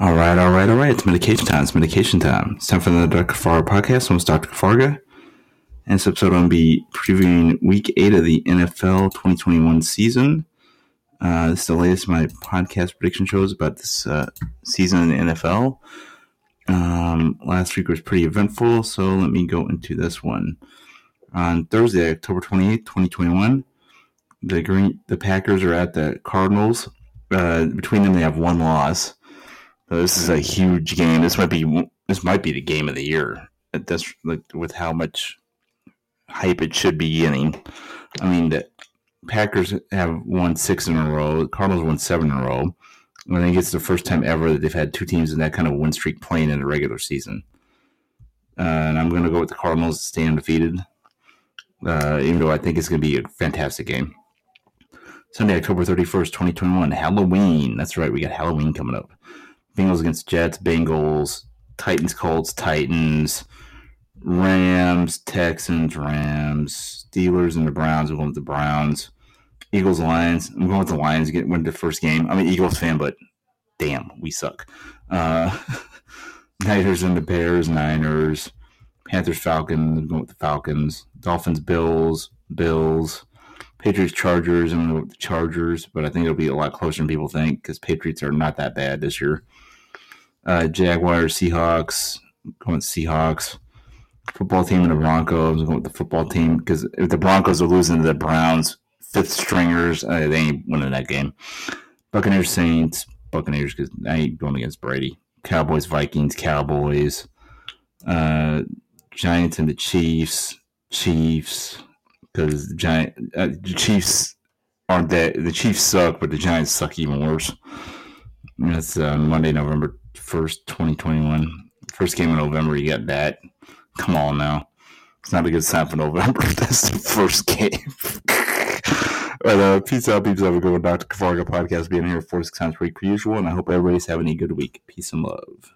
All right, all right, all right. It's medication time. It's medication time. It's time for the Dr. Farga podcast. I'm Dr. Farga. And this episode, I'm going to be previewing week eight of the NFL 2021 season. Uh, this is the latest my podcast prediction shows about this uh, season in the NFL. Um, last week was pretty eventful, so let me go into this one. On Thursday, October 28th, 2021, the Green the Packers are at the Cardinals. Uh, between them, they have one loss. This is a huge game. This might be this might be the game of the year. Like with how much hype it should be getting. I mean, the Packers have won six in a row. The Cardinals won seven in a row. I think it's the first time ever that they've had two teams in that kind of win streak playing in a regular season. Uh, and I'm going to go with the Cardinals to stay undefeated, uh, even though I think it's going to be a fantastic game. Sunday, October 31st, 2021, Halloween. That's right, we got Halloween coming up. Bengals against Jets, Bengals, Titans, Colts, Titans, Rams, Texans, Rams, Steelers, and the Browns. I'm going with the Browns. Eagles, Lions. I'm going with the Lions. Get win the first game. I'm an Eagles fan, but damn, we suck. Uh, Niners and the Bears, Niners, Panthers, Falcons. I'm going with the Falcons. Dolphins, Bills, Bills. Patriots, Chargers. I'm going with the Chargers, but I think it'll be a lot closer than people think because Patriots are not that bad this year. Uh, Jaguars, Seahawks. Going Seahawks football team and the Broncos. Going with the football team because if the Broncos are losing to the Browns, fifth stringers, uh, they ain't winning that game. Buccaneers, Saints, Buccaneers because I ain't going against Brady. Cowboys, Vikings, Cowboys, uh, Giants and the Chiefs, Chiefs because the Giant uh, the Chiefs aren't that the Chiefs suck, but the Giants suck even worse. That's uh, Monday, November first, twenty twenty one. First game in November, you got that. Come on now. It's not a good sign for November. That's the first game. but uh, peace out, peeps. Have a good one. Dr. Kafarga podcast being here four, six times per week per usual. And I hope everybody's having a good week. Peace and love.